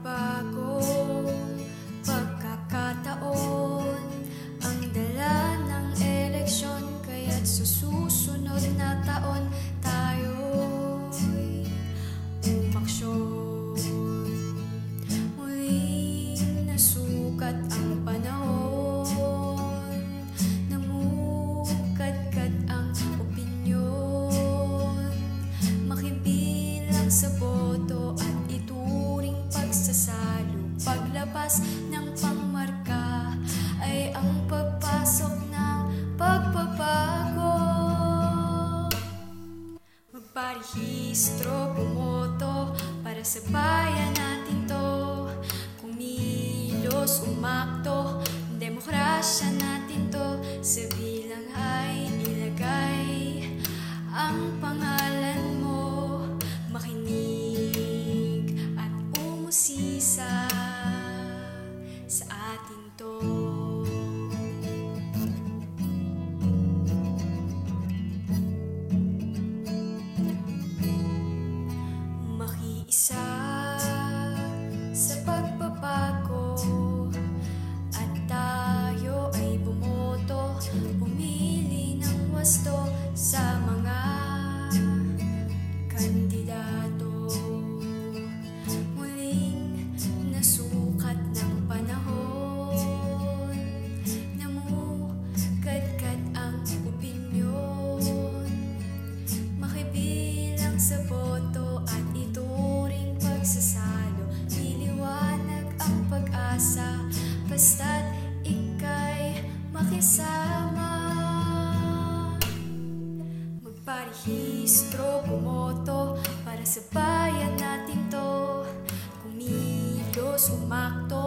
bagong pagkakataon ang dala ng eleksyon kaya't susunod na taon tayo'y umaksyon. Muling nasukat ang panahon namukadkad ang opinyon. Makibilang sa boto at ito oras ng ay ang pagpasok ng pagpapago. Magparehistro, pumoto para sa bayan natin to. Kumilos, umakto, demokrasya natin to. Sabihin Magparehistro, bumoto Para sa bayan natin to. Kumilos, umakto